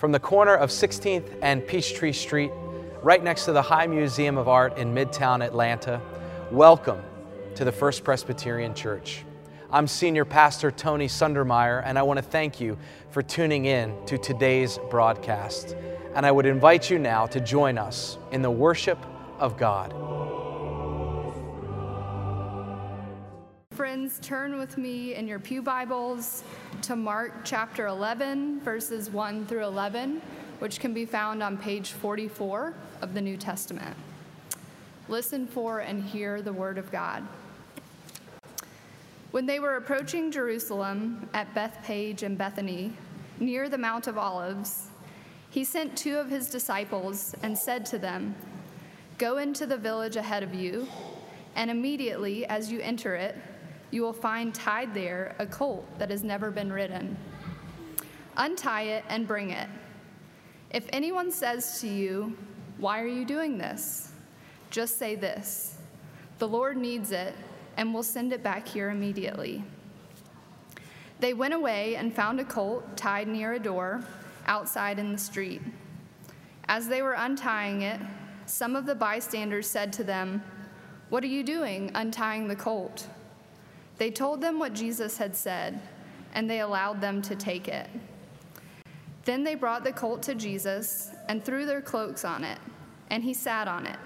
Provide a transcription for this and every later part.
from the corner of 16th and Peachtree Street, right next to the High Museum of Art in Midtown Atlanta. Welcome to the First Presbyterian Church. I'm Senior Pastor Tony Sundermeyer, and I want to thank you for tuning in to today's broadcast. And I would invite you now to join us in the worship of God. Friends, turn with me in your Pew Bibles to Mark chapter 11, verses 1 through 11, which can be found on page 44 of the New Testament. Listen for and hear the word of God. When they were approaching Jerusalem at Bethphage and Bethany, near the Mount of Olives, he sent two of his disciples and said to them, Go into the village ahead of you, and immediately as you enter it, you will find tied there a colt that has never been ridden. Untie it and bring it. If anyone says to you, Why are you doing this? just say this The Lord needs it, and we'll send it back here immediately. They went away and found a colt tied near a door outside in the street. As they were untying it, some of the bystanders said to them, What are you doing untying the colt? They told them what Jesus had said, and they allowed them to take it. Then they brought the colt to Jesus and threw their cloaks on it, and he sat on it.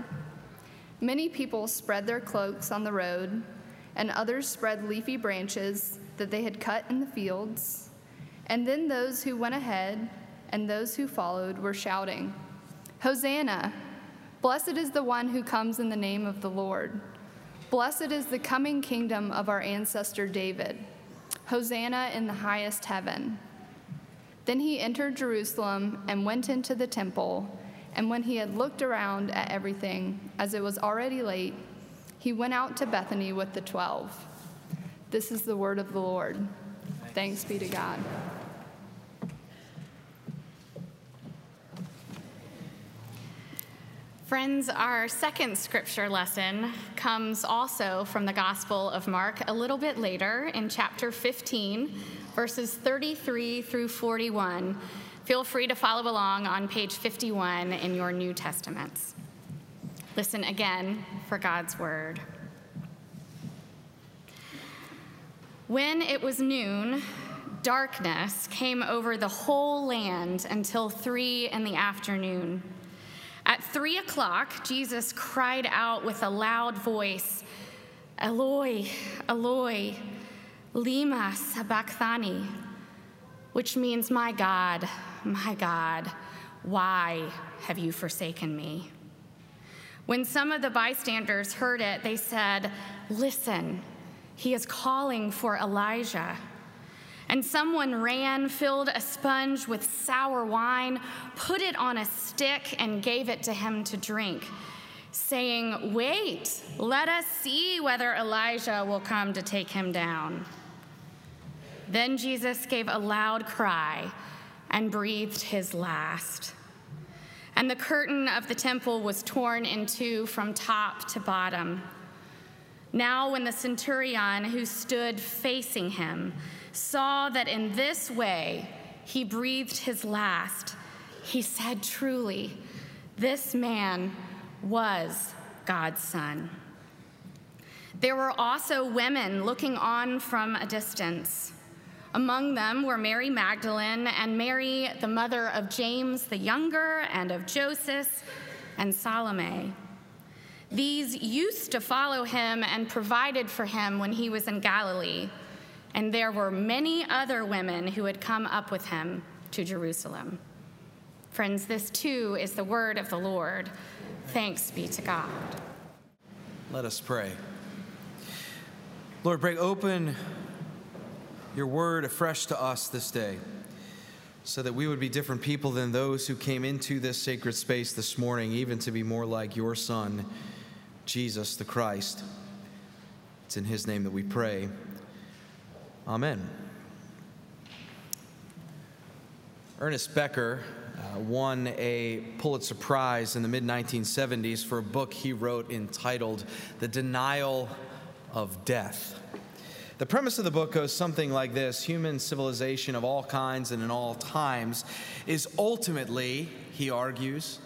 Many people spread their cloaks on the road, and others spread leafy branches that they had cut in the fields. And then those who went ahead and those who followed were shouting, Hosanna! Blessed is the one who comes in the name of the Lord. Blessed is the coming kingdom of our ancestor David. Hosanna in the highest heaven. Then he entered Jerusalem and went into the temple. And when he had looked around at everything, as it was already late, he went out to Bethany with the twelve. This is the word of the Lord. Thanks be to God. Friends, our second scripture lesson comes also from the Gospel of Mark a little bit later in chapter 15, verses 33 through 41. Feel free to follow along on page 51 in your New Testaments. Listen again for God's word. When it was noon, darkness came over the whole land until three in the afternoon. At three o'clock, Jesus cried out with a loud voice, Eloi, Eloi, lema sabachthani, which means, My God, my God, why have you forsaken me? When some of the bystanders heard it, they said, Listen, he is calling for Elijah. And someone ran, filled a sponge with sour wine, put it on a stick, and gave it to him to drink, saying, Wait, let us see whether Elijah will come to take him down. Then Jesus gave a loud cry and breathed his last. And the curtain of the temple was torn in two from top to bottom. Now, when the centurion who stood facing him, saw that in this way he breathed his last, he said, Truly, this man was God's son. There were also women looking on from a distance. Among them were Mary Magdalene and Mary, the mother of James the younger and of Joseph and Salome. These used to follow him and provided for him when he was in Galilee and there were many other women who had come up with him to Jerusalem. Friends, this too is the word of the Lord. Thanks be to God. Let us pray. Lord, break open your word afresh to us this day so that we would be different people than those who came into this sacred space this morning, even to be more like your Son, Jesus the Christ. It's in his name that we pray. Amen. Ernest Becker uh, won a Pulitzer Prize in the mid 1970s for a book he wrote entitled The Denial of Death. The premise of the book goes something like this Human civilization of all kinds and in all times is ultimately, he argues,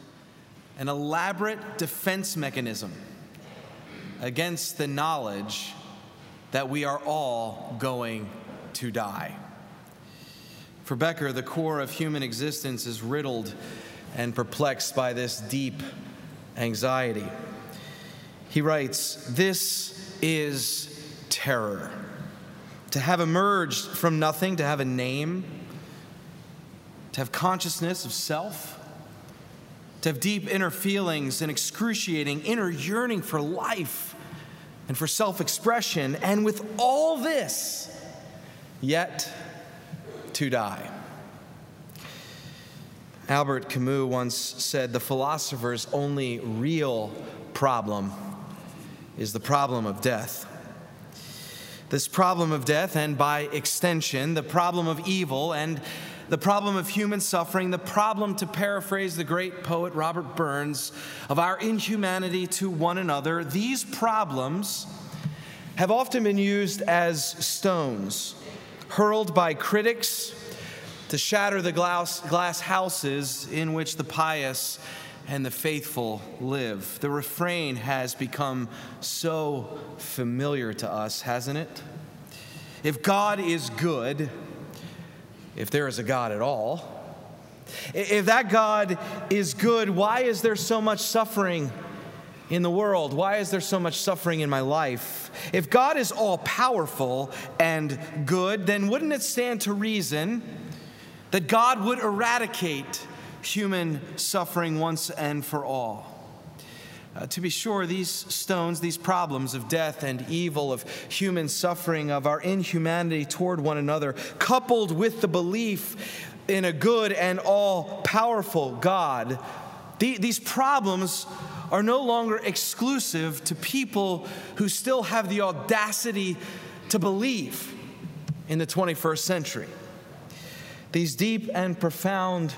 an elaborate defense mechanism against the knowledge that we are all going to die. For Becker, the core of human existence is riddled and perplexed by this deep anxiety. He writes, This is terror to have emerged from nothing, to have a name, to have consciousness of self, to have deep inner feelings and excruciating inner yearning for life and for self expression, and with all this, yet to die. Albert Camus once said the philosopher's only real problem is the problem of death. This problem of death, and by extension, the problem of evil and the problem of human suffering, the problem, to paraphrase the great poet Robert Burns, of our inhumanity to one another, these problems have often been used as stones hurled by critics to shatter the glass, glass houses in which the pious and the faithful live. The refrain has become so familiar to us, hasn't it? If God is good, if there is a God at all, if that God is good, why is there so much suffering in the world? Why is there so much suffering in my life? If God is all powerful and good, then wouldn't it stand to reason that God would eradicate human suffering once and for all. Uh, to be sure, these stones, these problems of death and evil, of human suffering, of our inhumanity toward one another, coupled with the belief in a good and all powerful God, the, these problems are no longer exclusive to people who still have the audacity to believe in the 21st century. These deep and profound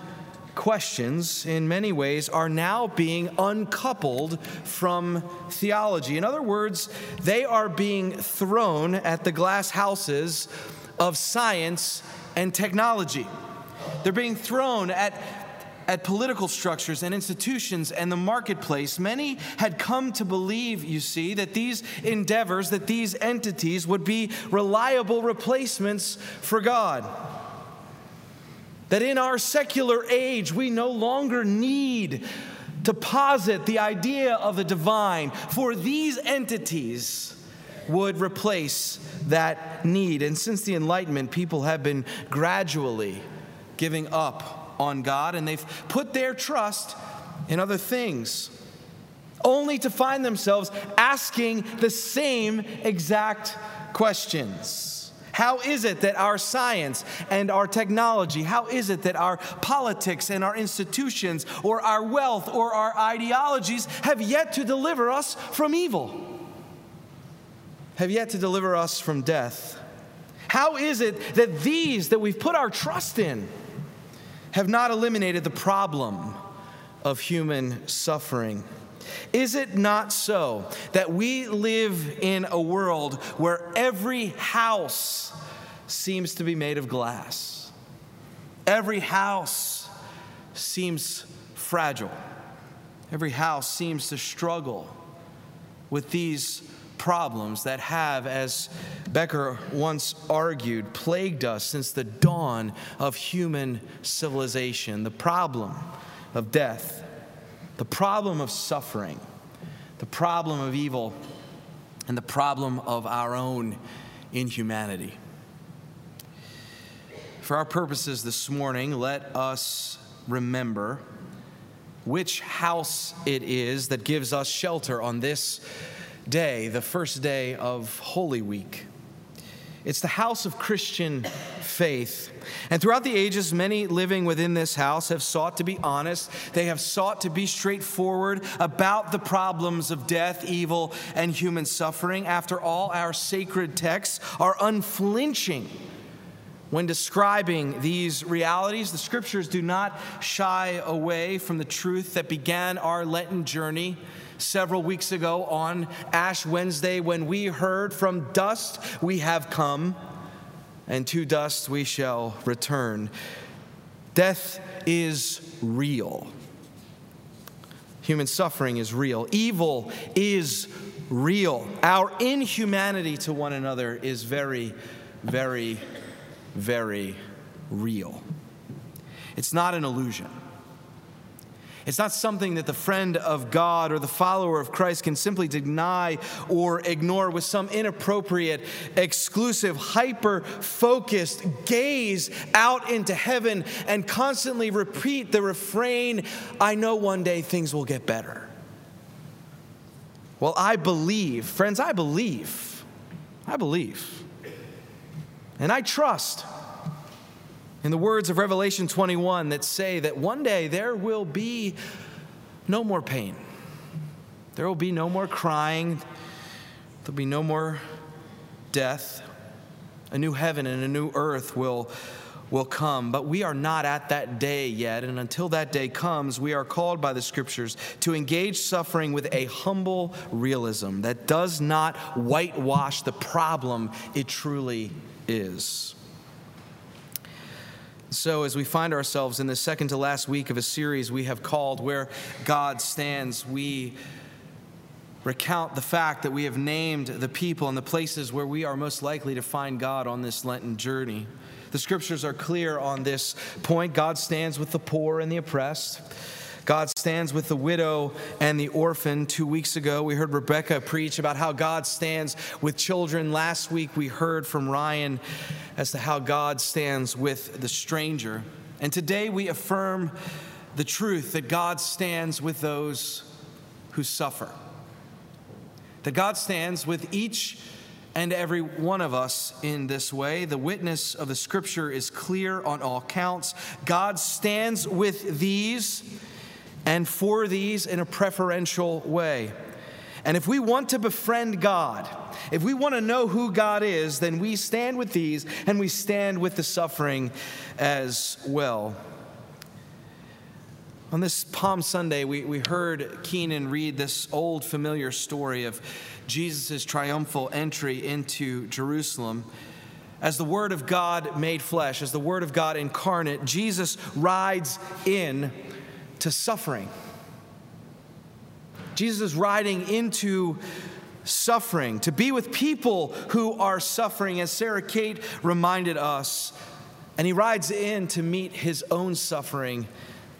questions, in many ways, are now being uncoupled from theology. In other words, they are being thrown at the glass houses of science and technology. They're being thrown at at political structures and institutions and the marketplace, many had come to believe, you see, that these endeavors, that these entities would be reliable replacements for God. That in our secular age, we no longer need to posit the idea of the divine, for these entities would replace that need. And since the Enlightenment, people have been gradually giving up on God and they've put their trust in other things, only to find themselves asking the same exact questions. How is it that our science and our technology, how is it that our politics and our institutions or our wealth or our ideologies have yet to deliver us from evil? Have yet to deliver us from death? How is it that these that we've put our trust in have not eliminated the problem of human suffering? Is it not so that we live in a world where every house seems to be made of glass? Every house seems fragile. Every house seems to struggle with these problems that have, as Becker once argued, plagued us since the dawn of human civilization the problem of death the problem of suffering, the problem of evil, and the problem of our own inhumanity. For our purposes this morning, let us remember which house it is that gives us shelter on this day, the first day of Holy Week. It's the house of Christian faith. And throughout the ages, many living within this house have sought to be honest. They have sought to be straightforward about the problems of death, evil, and human suffering. After all, our sacred texts are unflinching when describing these realities. The scriptures do not shy away from the truth that began our Lenten journey several weeks ago on Ash Wednesday when we heard, From dust we have come, and to dust we shall return. Death is real. Human suffering is real. Evil is real. Our inhumanity to one another is very, very, very real. It's not an illusion. It's not something that the friend of God or the follower of Christ can simply deny or ignore with some inappropriate, exclusive, hyper focused gaze out into heaven and constantly repeat the refrain I know one day things will get better. Well, I believe, friends, I believe. I believe. And I trust in the words of Revelation 21 that say that one day there will be no more pain, there will be no more crying, there'll be no more death. A new heaven and a new earth will, will come. But we are not at that day yet. And until that day comes, we are called by the scriptures to engage suffering with a humble realism that does not whitewash the problem it truly is. So, as we find ourselves in the second to last week of a series we have called Where God Stands, we recount the fact that we have named the people and the places where we are most likely to find God on this Lenten journey. The scriptures are clear on this point. God stands with the poor and the oppressed. God stands with the widow and the orphan. Two weeks ago, we heard Rebecca preach about how God stands with children. Last week, we heard from Ryan as to how God stands with the stranger. And today, we affirm the truth that God stands with those who suffer. That God stands with each and every one of us in this way. The witness of the scripture is clear on all counts. God stands with these and for these in a preferential way. And if we want to befriend God, if we want to know who God is, then we stand with these and we stand with the suffering as well. On this Palm Sunday, we, we heard Keenan read this old familiar story of Jesus' triumphal entry into Jerusalem. As the Word of God made flesh, as the Word of God incarnate, Jesus rides in to suffering. Jesus is riding into suffering, to be with people who are suffering, as Sarah Kate reminded us. And he rides in to meet his own suffering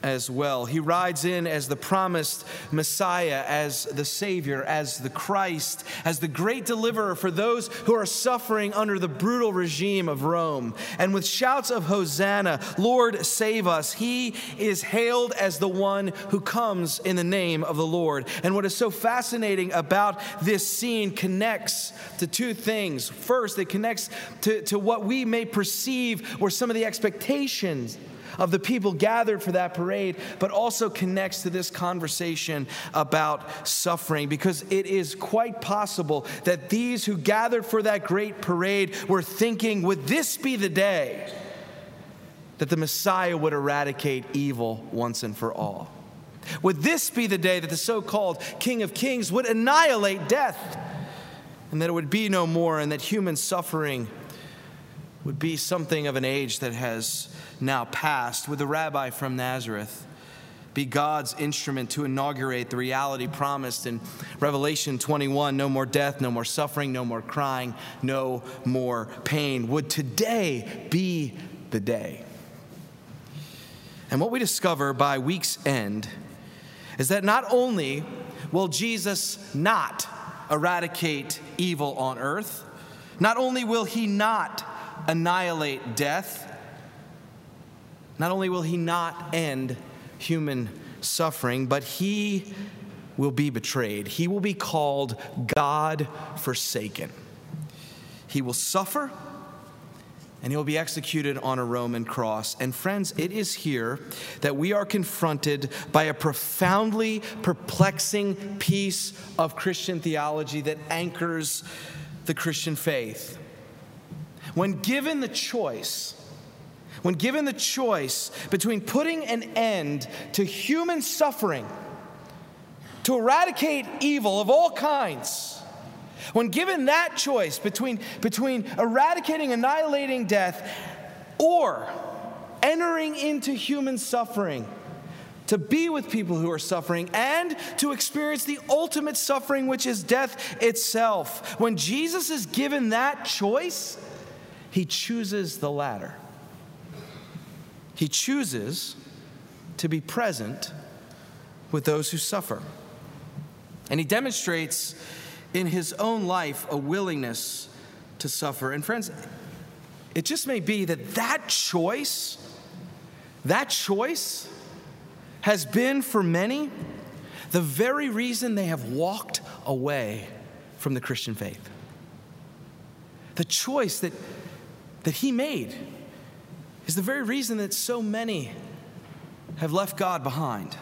as well. He rides in as the promised Messiah, as the Savior, as the Christ, as the great deliverer for those who are suffering under the brutal regime of Rome. And with shouts of Hosanna, Lord, save us, he is hailed as the one who comes in the name of the Lord. And what is so fascinating about this scene connects to two things. First, it connects to, to what we may perceive were some of the expectations of the people gathered for that parade, but also connects to this conversation about suffering because it is quite possible that these who gathered for that great parade were thinking, would this be the day that the Messiah would eradicate evil once and for all? Would this be the day that the so called King of Kings would annihilate death and that it would be no more and that human suffering would be something of an age that has now passed, would the rabbi from Nazareth be God's instrument to inaugurate the reality promised in Revelation 21 no more death, no more suffering, no more crying, no more pain? Would today be the day? And what we discover by week's end is that not only will Jesus not eradicate evil on earth, not only will he not annihilate death, not only will he not end human suffering, but he will be betrayed. He will be called God forsaken. He will suffer and he'll be executed on a Roman cross. And friends, it is here that we are confronted by a profoundly perplexing piece of Christian theology that anchors the Christian faith. When given the choice, when given the choice between putting an end to human suffering, to eradicate evil of all kinds, when given that choice between, between eradicating, annihilating death, or entering into human suffering, to be with people who are suffering and to experience the ultimate suffering, which is death itself. When Jesus is given that choice, he chooses the latter. He chooses to be present with those who suffer. And he demonstrates in his own life a willingness to suffer. And friends, it just may be that that choice, that choice has been for many the very reason they have walked away from the Christian faith. The choice that, that he made is the very reason that so many have left God behind.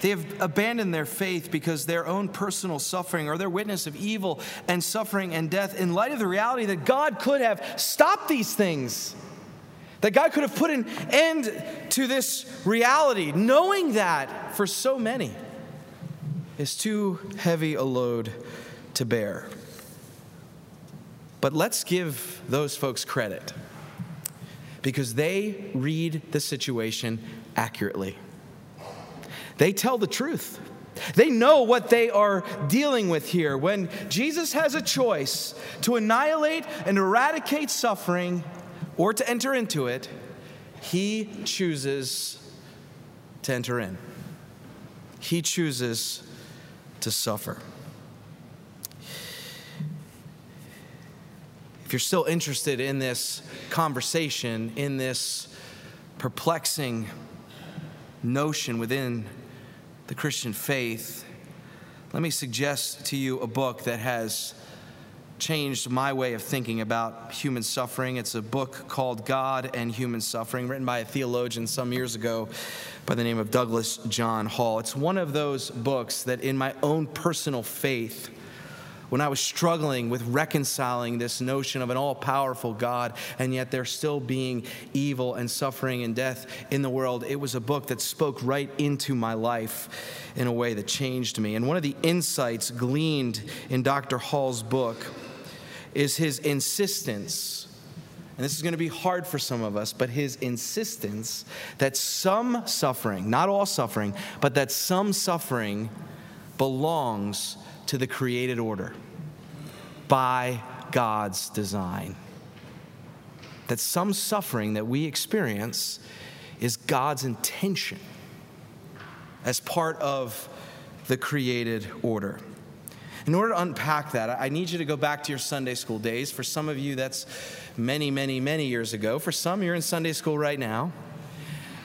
They have abandoned their faith because their own personal suffering or their witness of evil and suffering and death, in light of the reality that God could have stopped these things, that God could have put an end to this reality, knowing that for so many is too heavy a load to bear. But let's give those folks credit because they read the situation accurately. They tell the truth. They know what they are dealing with here. When Jesus has a choice to annihilate and eradicate suffering or to enter into it, he chooses to enter in. He chooses to suffer. If you're still interested in this conversation, in this perplexing notion within the Christian faith, let me suggest to you a book that has changed my way of thinking about human suffering. It's a book called God and Human Suffering, written by a theologian some years ago by the name of Douglas John Hall. It's one of those books that, in my own personal faith, when I was struggling with reconciling this notion of an all powerful God, and yet there still being evil and suffering and death in the world, it was a book that spoke right into my life in a way that changed me. And one of the insights gleaned in Dr. Hall's book is his insistence. And this is going to be hard for some of us, but his insistence that some suffering, not all suffering, but that some suffering belongs to the created order by God's design. That some suffering that we experience is God's intention as part of the created order. In order to unpack that, I need you to go back to your Sunday school days. For some of you, that's many, many, many years ago. For some, you're in Sunday school right now.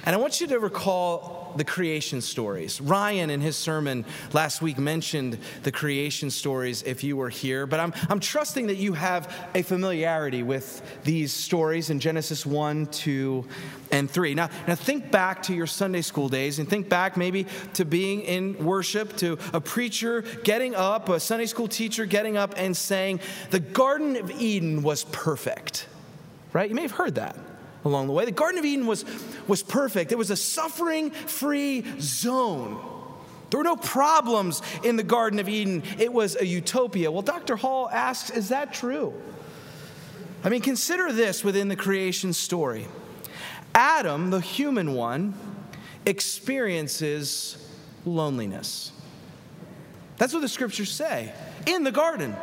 And I want you to recall the creation stories. Ryan, in his sermon last week, mentioned the creation stories if you were here, but I'm, I'm trusting that you have a familiarity with these stories in Genesis 1, 2, and 3. Now, now think back to your Sunday school days and think back maybe to being in worship, to a preacher getting up, a Sunday school teacher getting up and saying, The Garden of Eden was perfect. Right? You may have heard that along the way. The Garden of Eden was, was perfect, it was a suffering free zone. There were no problems in the Garden of Eden. It was a utopia. Well, Dr. Hall asks, is that true? I mean, consider this within the creation story Adam, the human one, experiences loneliness. That's what the scriptures say in the garden.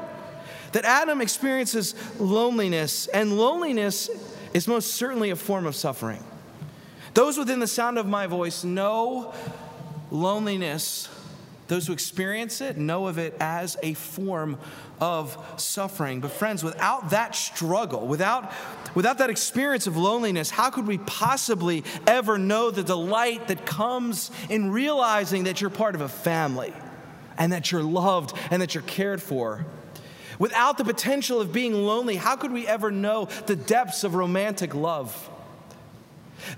That Adam experiences loneliness, and loneliness is most certainly a form of suffering. Those within the sound of my voice know loneliness. Those who experience it know of it as a form of suffering. But, friends, without that struggle, without, without that experience of loneliness, how could we possibly ever know the delight that comes in realizing that you're part of a family and that you're loved and that you're cared for? Without the potential of being lonely, how could we ever know the depths of romantic love?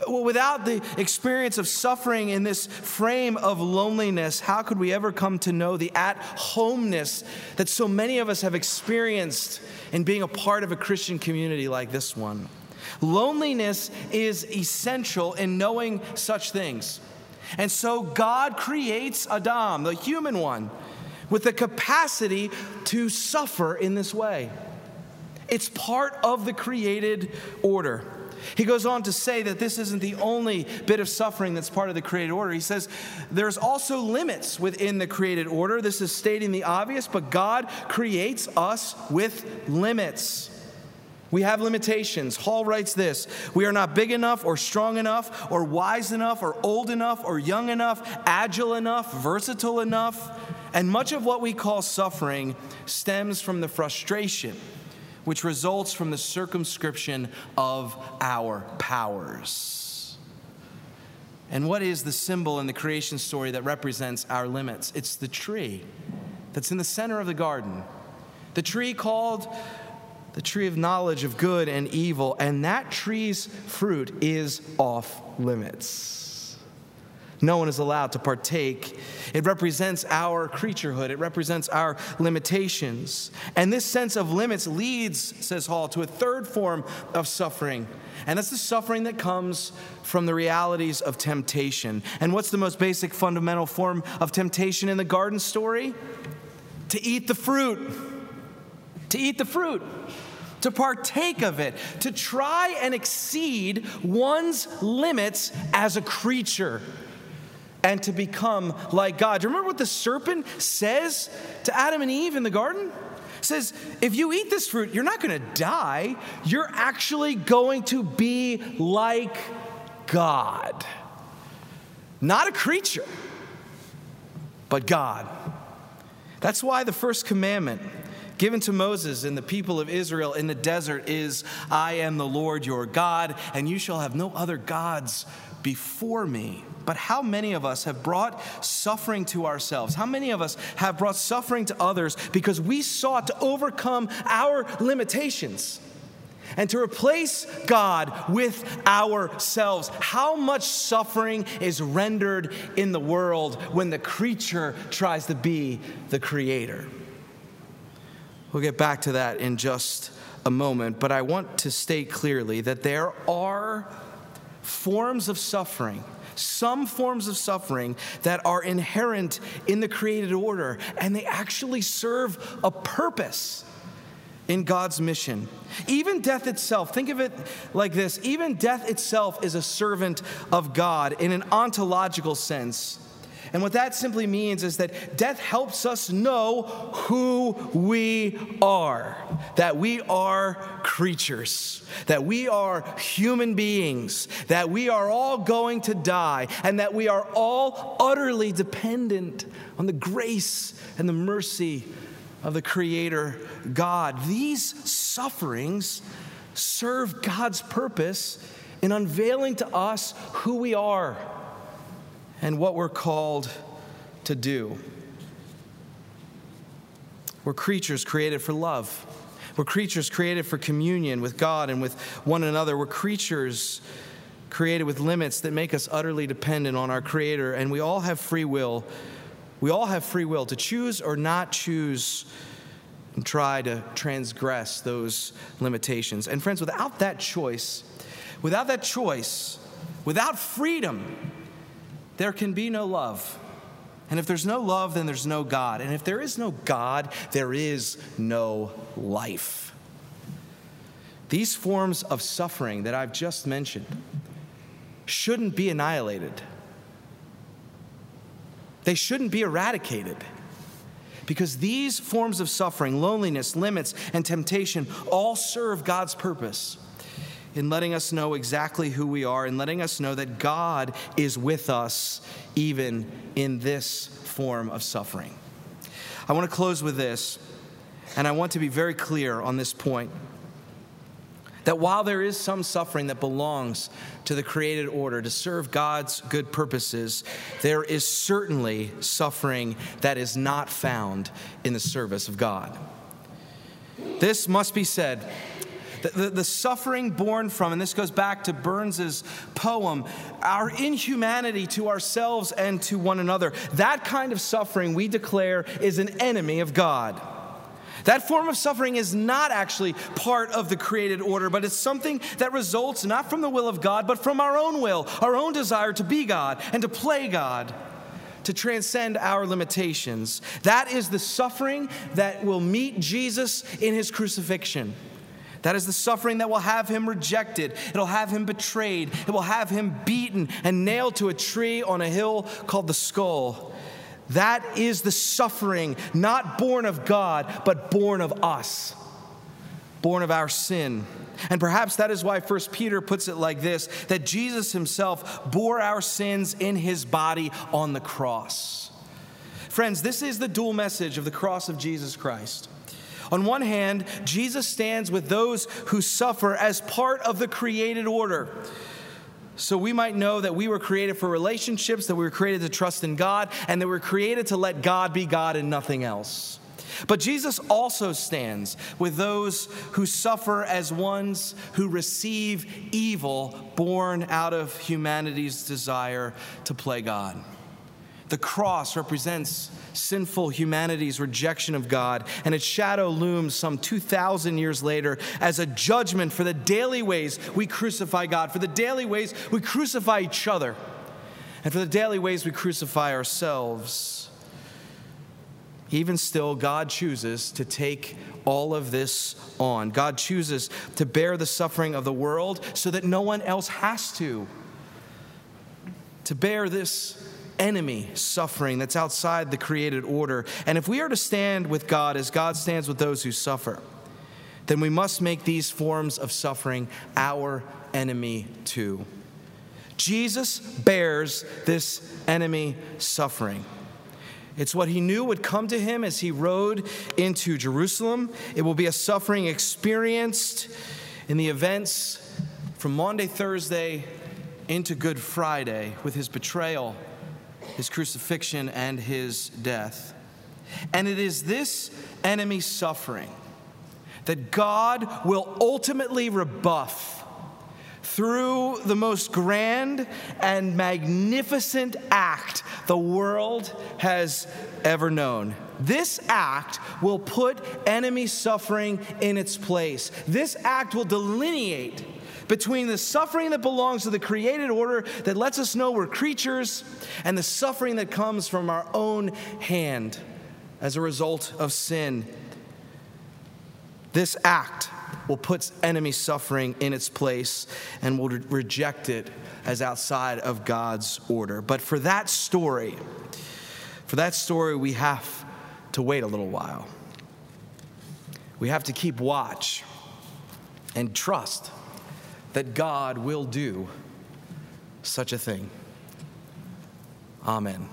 Well, without the experience of suffering in this frame of loneliness, how could we ever come to know the at homeness that so many of us have experienced in being a part of a Christian community like this one? Loneliness is essential in knowing such things. And so God creates Adam, the human one, with the capacity to suffer in this way. It's part of the created order. He goes on to say that this isn't the only bit of suffering that's part of the created order. He says there's also limits within the created order. This is stating the obvious, but God creates us with limits. We have limitations. Hall writes this We are not big enough, or strong enough, or wise enough, or old enough, or young enough, agile enough, versatile enough. And much of what we call suffering stems from the frustration which results from the circumscription of our powers. And what is the symbol in the creation story that represents our limits? It's the tree that's in the center of the garden. The tree called the tree of knowledge of good and evil, and that tree's fruit is off limits. No one is allowed to partake. It represents our creaturehood, it represents our limitations. And this sense of limits leads, says Hall, to a third form of suffering. And that's the suffering that comes from the realities of temptation. And what's the most basic fundamental form of temptation in the garden story? To eat the fruit. To eat the fruit to partake of it, to try and exceed one's limits as a creature and to become like God. Do you remember what the serpent says to Adam and Eve in the garden? It says, if you eat this fruit, you're not going to die. You're actually going to be like God. Not a creature, but God. That's why the first commandment given to Moses and the people of Israel in the desert is I am the Lord your God, and you shall have no other gods before me. But how many of us have brought suffering to ourselves? How many of us have brought suffering to others because we sought to overcome our limitations? and to replace God with ourselves. How much suffering is rendered in the world when the creature tries to be the creator? We'll get back to that in just a moment, but I want to state clearly that there are forms of suffering some forms of suffering that are inherent in the created order, and they actually serve a purpose in God's mission. Even death itself, think of it like this even death itself is a servant of God in an ontological sense. And what that simply means is that death helps us know who we are, that we are creatures, that we are human beings, that we are all going to die, and that we are all utterly dependent on the grace and the mercy of the Creator God. These sufferings serve God's purpose in unveiling to us who we are and what we're called to do. We're creatures created for love. We're creatures created for communion with God and with one another. We're creatures created with limits that make us utterly dependent on our Creator, and we all have free will. We all have free will to choose or not choose and try to transgress those limitations. And, friends, without that choice, without that choice, without freedom, there can be no love. And if there's no love, then there's no God. And if there is no God, there is no life. These forms of suffering that I've just mentioned shouldn't be annihilated, they shouldn't be eradicated. Because these forms of suffering, loneliness, limits, and temptation all serve God's purpose in letting us know exactly who we are in letting us know that God is with us even in this form of suffering. I want to close with this, and I want to be very clear on this point that while there is some suffering that belongs to the created order to serve God's good purposes, there is certainly suffering that is not found in the service of God. This must be said the, the, the, suffering born from, and this goes back to Burns's poem, our inhumanity to ourselves and to one another. That kind of suffering we declare is an enemy of God. That form of suffering is not actually part of the created order, but it's something that results not from the will of God, but from our own will, our own desire to be God and to play God, to transcend our limitations. That is the suffering that will meet Jesus in his crucifixion. That is the suffering that will have him rejected. It'll have him betrayed. It will have him beaten and nailed to a tree on a hill called the skull. That is the suffering, not born of God, but born of us, born of our sin. And perhaps that is why 1 Peter puts it like this that Jesus himself bore our sins in his body on the cross. Friends, this is the dual message of the cross of Jesus Christ. On one hand, Jesus stands with those who suffer as part of the created order so we might know that we were created for relationships, that we were created to trust in God, and that we're created to let God be God and nothing else. But Jesus also stands with those who suffer as ones who receive evil born out of humanity's desire to play God. The cross represents sinful humanity's rejection of God, and its shadow looms some 2,000 years later as a judgment for the daily ways we crucify God, for the daily ways we crucify each other, and for the daily ways we crucify ourselves. Even still, God chooses to take all of this on. God chooses to bear the suffering of the world so that no one else has to. To bear this enemy suffering that's outside the created order. And if we are to stand with God as God stands with those who suffer, then we must make these forms of suffering our enemy too. Jesus bears this enemy suffering. It's what he knew would come to him as he rode into Jerusalem. It will be a suffering experienced in the events from Maundy, Thursday into Good Friday with his betrayal his crucifixion, and his death. And it is this enemy suffering that God will ultimately rebuff through the most grand and magnificent act the world has ever known. This act will put enemy suffering in its place. This act will delineate between the suffering that belongs to the created order that lets us know we're creatures and the suffering that comes from our own hand as a result of sin. This act will put enemy suffering in its place and will re- reject it as outside of God's order. But for that story, for that story, we have to wait a little while. We have to keep watch and trust that God will do such a thing. Amen.